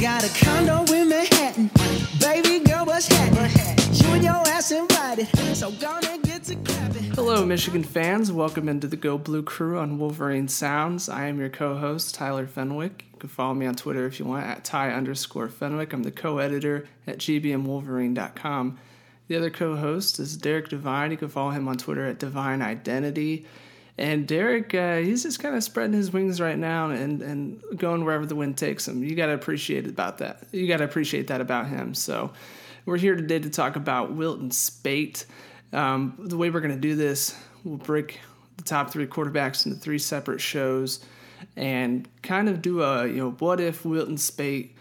Got a condo in Manhattan. Baby girl, what's happening? You and your ass invited. So get to clapping. Hello, Michigan fans. Welcome into the Go Blue Crew on Wolverine Sounds. I am your co-host, Tyler Fenwick. You can follow me on Twitter if you want at Ty underscore Fenwick. I'm the co-editor at gbmwolverine.com. The other co-host is Derek Devine. You can follow him on Twitter at Divine Identity. And Derek, uh, he's just kind of spreading his wings right now and, and going wherever the wind takes him. You got to appreciate about that. You got to appreciate that about him. So we're here today to talk about Wilton Speight. Um, the way we're going to do this, we'll break the top three quarterbacks into three separate shows and kind of do a, you know, what if Wilton Speight,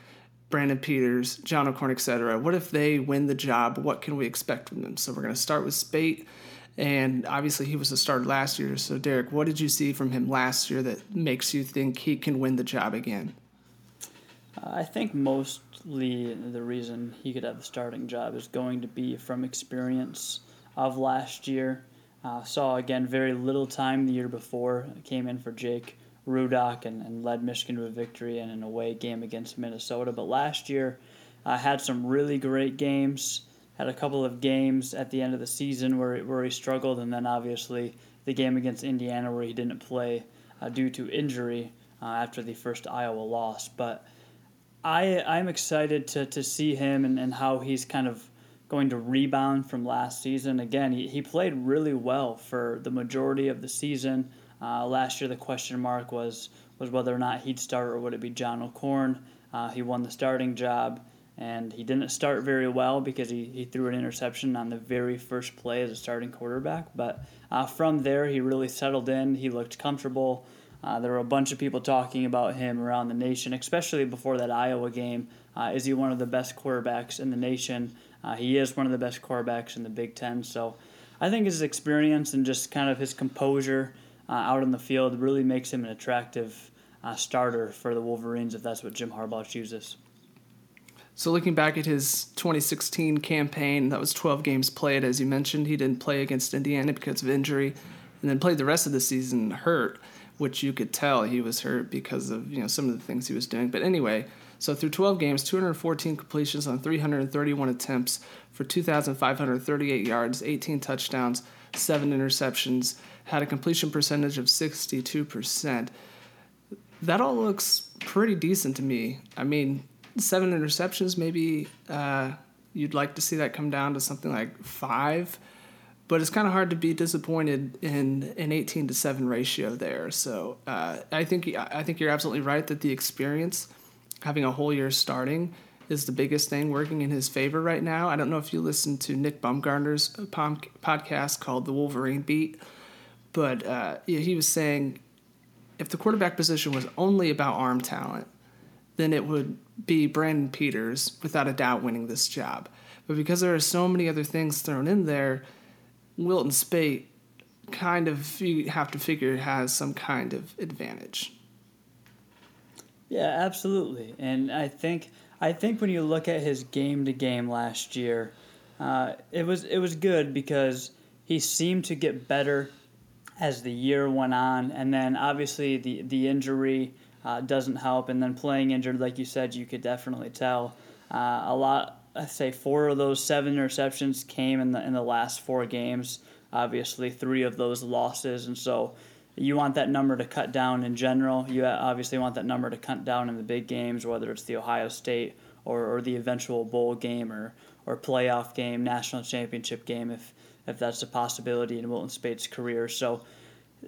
Brandon Peters, John O'Korn, etc. What if they win the job? What can we expect from them? So we're going to start with Speight and obviously, he was a starter last year. So, Derek, what did you see from him last year that makes you think he can win the job again? I think mostly the reason he could have the starting job is going to be from experience of last year. Uh, saw again very little time the year before. Came in for Jake Rudock and, and led Michigan to a victory in an away game against Minnesota. But last year, uh, had some really great games had a couple of games at the end of the season where where he struggled, and then obviously the game against Indiana where he didn't play uh, due to injury uh, after the first Iowa loss. But I I'm excited to to see him and, and how he's kind of going to rebound from last season. Again, he, he played really well for the majority of the season. Uh, last year, the question mark was was whether or not he'd start or would it be John O'Korn. Uh, he won the starting job and he didn't start very well because he, he threw an interception on the very first play as a starting quarterback. But uh, from there, he really settled in. He looked comfortable. Uh, there were a bunch of people talking about him around the nation, especially before that Iowa game. Uh, is he one of the best quarterbacks in the nation? Uh, he is one of the best quarterbacks in the Big Ten. So I think his experience and just kind of his composure uh, out on the field really makes him an attractive uh, starter for the Wolverines if that's what Jim Harbaugh chooses. So looking back at his 2016 campaign, that was 12 games played. As you mentioned, he didn't play against Indiana because of injury, and then played the rest of the season hurt, which you could tell he was hurt because of you know some of the things he was doing. But anyway, so through 12 games, 214 completions on 331 attempts for 2,538 yards, 18 touchdowns, seven interceptions, had a completion percentage of 62%. That all looks pretty decent to me. I mean, seven interceptions, maybe uh, you'd like to see that come down to something like five. But it's kind of hard to be disappointed in an 18 to 7 ratio there. So uh, I think I think you're absolutely right that the experience, having a whole year starting, is the biggest thing working in his favor right now. I don't know if you listened to Nick Baumgardner's podcast called The Wolverine Beat, but uh, he was saying if the quarterback position was only about arm talent, then it would be Brandon Peters without a doubt winning this job. But because there are so many other things thrown in there, Wilton Speight kind of you have to figure has some kind of advantage. Yeah, absolutely. And I think I think when you look at his game to game last year, uh, it was it was good because he seemed to get better as the year went on, and then obviously the the injury uh, doesn't help. And then playing injured, like you said, you could definitely tell. Uh, a lot, I say, four of those seven interceptions came in the in the last four games. Obviously, three of those losses, and so you want that number to cut down in general. You obviously want that number to cut down in the big games, whether it's the Ohio State or, or the eventual bowl game or, or playoff game, national championship game, if if that's a possibility in Wilton Speight's career. So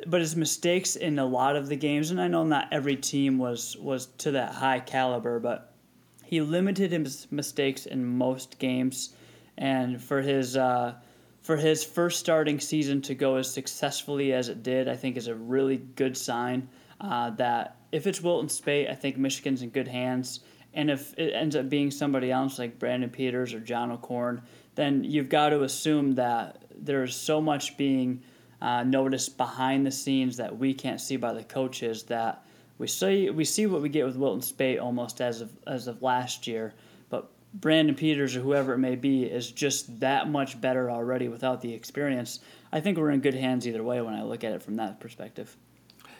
but his mistakes in a lot of the games, and I know not every team was was to that high caliber, but he limited his mistakes in most games, and for his uh, for his first starting season to go as successfully as it did, I think is a really good sign uh, that if it's Wilton Speight, I think Michigan's in good hands. And if it ends up being somebody else like Brandon Peters or John O'Korn, then you've got to assume that there's so much being uh, notice behind the scenes that we can't see by the coaches that we see we see what we get with Wilton Speight almost as of as of last year, but Brandon Peters or whoever it may be is just that much better already without the experience. I think we're in good hands either way when I look at it from that perspective.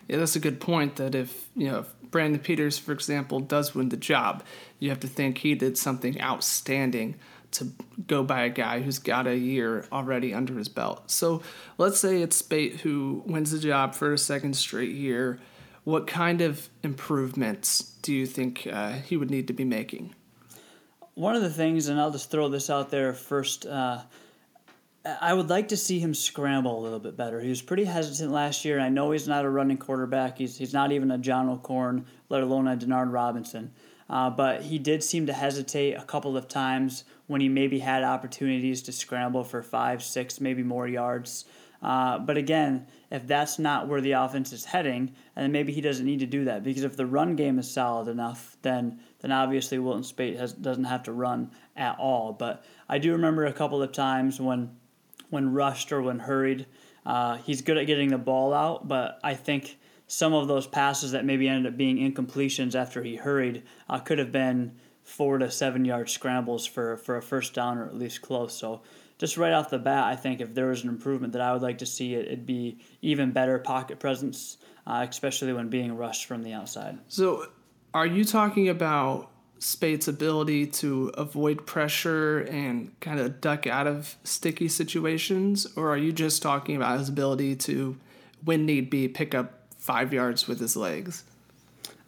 Yeah, that's a good point. That if you know if Brandon Peters, for example, does win the job, you have to think he did something outstanding to go by a guy who's got a year already under his belt. So let's say it's Speight who wins the job for a second straight year. What kind of improvements do you think uh, he would need to be making? One of the things, and I'll just throw this out there first. Uh, I would like to see him scramble a little bit better. He was pretty hesitant last year. I know he's not a running quarterback. He's, he's not even a John O'Korn, let alone a Denard Robinson. Uh, but he did seem to hesitate a couple of times when he maybe had opportunities to scramble for five, six, maybe more yards. Uh, but again, if that's not where the offense is heading, and then maybe he doesn't need to do that because if the run game is solid enough, then then obviously Wilton Speight has, doesn't have to run at all. But I do remember a couple of times when when rushed or when hurried, uh, he's good at getting the ball out. But I think some of those passes that maybe ended up being incompletions after he hurried uh, could have been four to seven yard scrambles for, for a first down or at least close. So just right off the bat, I think if there was an improvement that I would like to see, it, it'd be even better pocket presence, uh, especially when being rushed from the outside. So are you talking about Speight's ability to avoid pressure and kind of duck out of sticky situations, or are you just talking about his ability to, when need be, pick up five yards with his legs?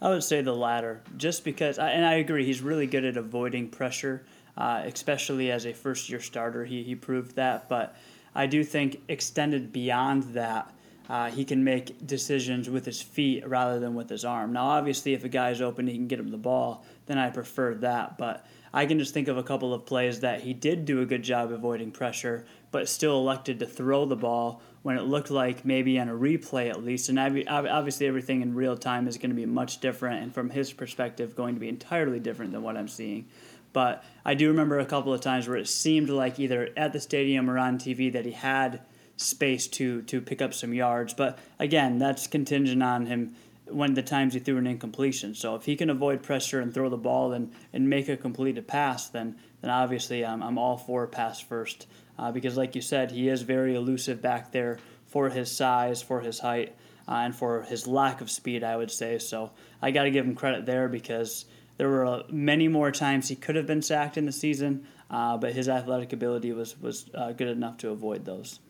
I would say the latter, just because, and I agree, he's really good at avoiding pressure, uh, especially as a first year starter. He, he proved that. But I do think extended beyond that, uh, he can make decisions with his feet rather than with his arm. Now, obviously, if a guy's open, he can get him the ball, then I prefer that. But I can just think of a couple of plays that he did do a good job avoiding pressure, but still elected to throw the ball when it looked like maybe on a replay at least. And obviously, everything in real time is going to be much different, and from his perspective, going to be entirely different than what I'm seeing. But I do remember a couple of times where it seemed like either at the stadium or on TV that he had space to to pick up some yards. But again, that's contingent on him when the times he threw an incompletion. So if he can avoid pressure and throw the ball and, and make a completed pass, then then obviously I'm, I'm all for pass first. Uh, because like you said, he is very elusive back there for his size, for his height, uh, and for his lack of speed, I would say. So I got to give him credit there because there were uh, many more times he could have been sacked in the season, uh, but his athletic ability was was uh, good enough to avoid those.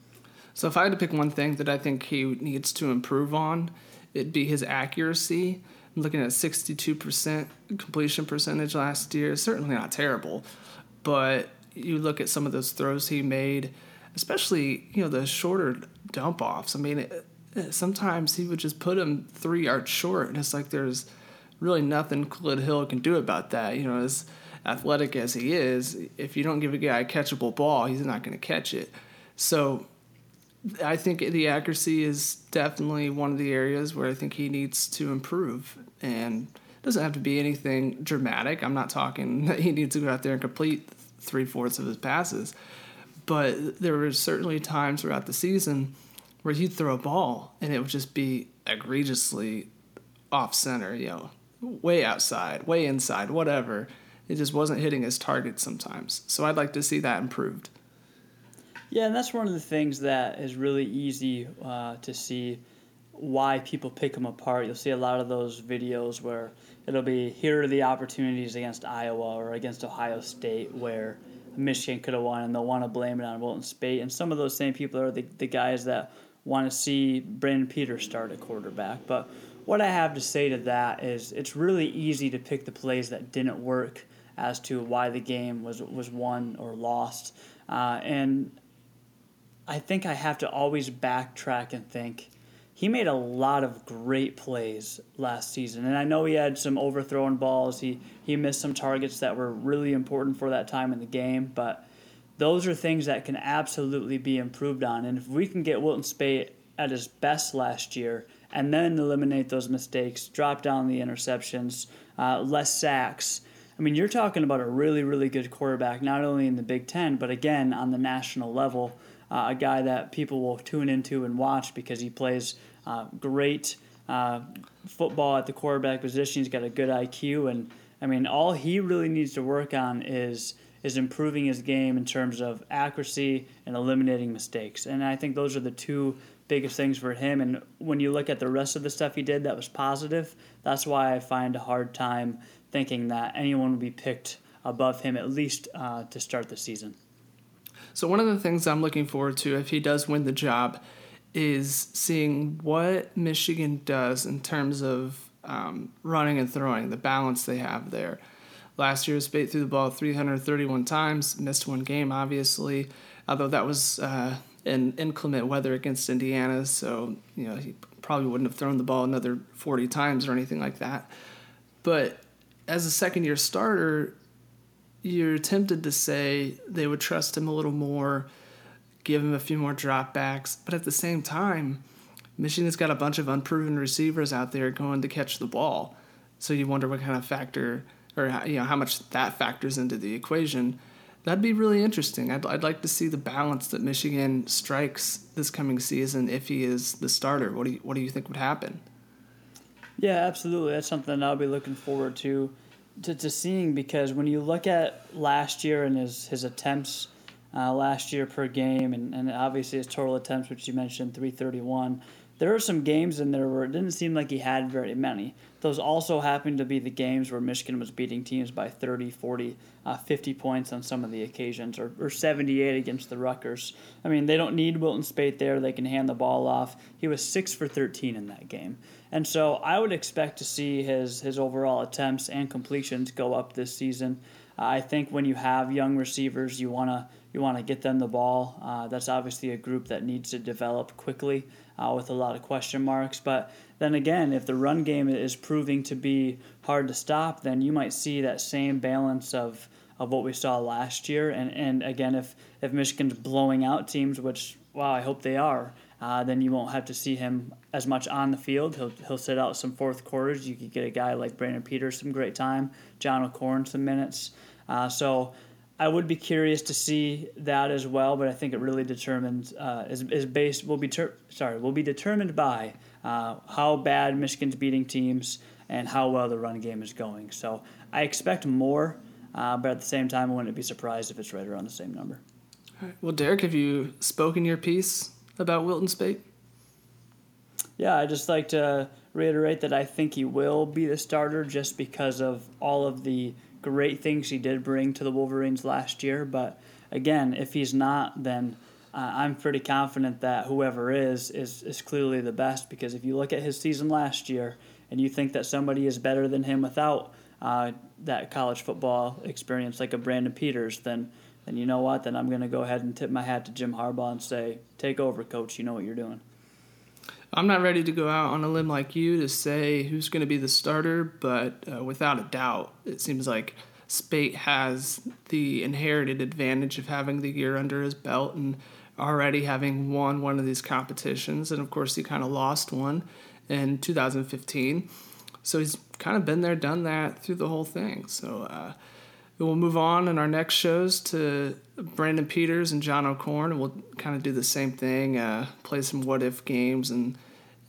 So if I had to pick one thing that I think he needs to improve on, it'd be his accuracy. I'm looking at 62% completion percentage last year. Certainly not terrible, but you look at some of those throws he made, especially you know the shorter dump offs. I mean, it, sometimes he would just put him three yards short, and it's like there's really nothing Khalid Hill can do about that. You know, as athletic as he is, if you don't give a guy a catchable ball, he's not going to catch it. So I think the accuracy is definitely one of the areas where I think he needs to improve. And it doesn't have to be anything dramatic. I'm not talking that he needs to go out there and complete three fourths of his passes. But there were certainly times throughout the season where he'd throw a ball and it would just be egregiously off center, you know, way outside, way inside, whatever. It just wasn't hitting his target sometimes. So I'd like to see that improved. Yeah, and that's one of the things that is really easy uh, to see why people pick them apart. You'll see a lot of those videos where it'll be here are the opportunities against Iowa or against Ohio State where Michigan could have won, and they'll want to blame it on Wilton Speight. And some of those same people are the, the guys that want to see Brandon Peters start at quarterback. But what I have to say to that is it's really easy to pick the plays that didn't work as to why the game was was won or lost. Uh, and I think I have to always backtrack and think he made a lot of great plays last season. And I know he had some overthrown balls. He he missed some targets that were really important for that time in the game, but those are things that can absolutely be improved on. And if we can get Wilton Speight at his best last year and then eliminate those mistakes, drop down the interceptions, uh, less sacks. I mean, you're talking about a really, really good quarterback, not only in the Big Ten, but again on the national level uh, a guy that people will tune into and watch because he plays uh, great uh, football at the quarterback position. He's got a good IQ, and I mean, all he really needs to work on is is improving his game in terms of accuracy and eliminating mistakes. And I think those are the two biggest things for him. And when you look at the rest of the stuff he did that was positive, that's why I find a hard time thinking that anyone would be picked above him at least uh, to start the season. So one of the things I'm looking forward to if he does win the job is seeing what Michigan does in terms of um, running and throwing, the balance they have there. Last year, Speight threw the ball 331 times, missed one game, obviously, although that was uh, in inclement weather against Indiana, so you know he probably wouldn't have thrown the ball another 40 times or anything like that. But as a second year starter, you're tempted to say they would trust him a little more, give him a few more dropbacks, but at the same time, Michigan's got a bunch of unproven receivers out there going to catch the ball. So you wonder what kind of factor or you know how much that factors into the equation. That'd be really interesting. I'd, I'd like to see the balance that Michigan strikes this coming season if he is the starter. What do you, what do you think would happen? Yeah, absolutely. That's something I'll be looking forward to, to, to seeing because when you look at last year and his, his attempts uh, last year per game, and, and obviously his total attempts, which you mentioned, 331, there are some games in there where it didn't seem like he had very many. Those also happened to be the games where Michigan was beating teams by 30, 40, uh, 50 points on some of the occasions, or, or 78 against the Rutgers. I mean, they don't need Wilton Speight there. They can hand the ball off. He was 6 for 13 in that game. And so I would expect to see his, his overall attempts and completions go up this season. I think when you have young receivers, you want to you want to get them the ball. Uh, that's obviously a group that needs to develop quickly uh, with a lot of question marks. But then again, if the run game is proving to be hard to stop, then you might see that same balance of, of what we saw last year. And, and again, if, if Michigan's blowing out teams, which, wow, I hope they are, uh, then you won't have to see him as much on the field. He'll, he'll sit out some fourth quarters. You could get a guy like Brandon Peters some great time, John O'Korn some minutes. Uh, so I would be curious to see that as well, but I think it really determines uh, is, is based will be ter- sorry will be determined by uh, how bad Michigan's beating teams and how well the run game is going. So I expect more, uh, but at the same time, I wouldn't be surprised if it's right around the same number. All right. Well, Derek, have you spoken your piece about Wilton Speight? Yeah, I just like to reiterate that I think he will be the starter just because of all of the great things he did bring to the Wolverines last year. But again, if he's not, then uh, I'm pretty confident that whoever is, is is clearly the best. Because if you look at his season last year and you think that somebody is better than him without uh, that college football experience, like a Brandon Peters, then then you know what? Then I'm going to go ahead and tip my hat to Jim Harbaugh and say, "Take over, coach. You know what you're doing." I'm not ready to go out on a limb like you to say who's going to be the starter, but uh, without a doubt, it seems like Speight has the inherited advantage of having the year under his belt and already having won one of these competitions. And of course, he kind of lost one in 2015. So he's kind of been there, done that through the whole thing. So uh, we'll move on in our next shows to Brandon Peters and John O'Korn, and we'll kind of do the same thing, uh, play some what if games, and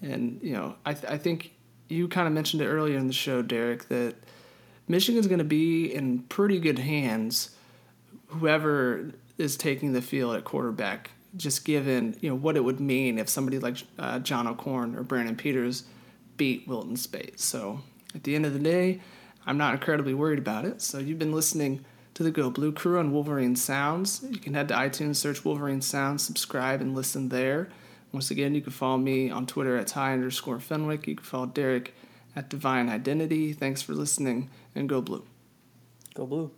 and you know, I th- I think you kind of mentioned it earlier in the show, Derek, that Michigan's going to be in pretty good hands. Whoever is taking the field at quarterback, just given you know what it would mean if somebody like uh, John O'Korn or Brandon Peters beat Wilton Speight. So at the end of the day, I'm not incredibly worried about it. So you've been listening to the Go Blue crew on Wolverine Sounds. You can head to iTunes, search Wolverine Sounds, subscribe, and listen there. Once again, you can follow me on Twitter at Ty underscore Fenwick. You can follow Derek at Divine Identity. Thanks for listening, and go blue. Go blue.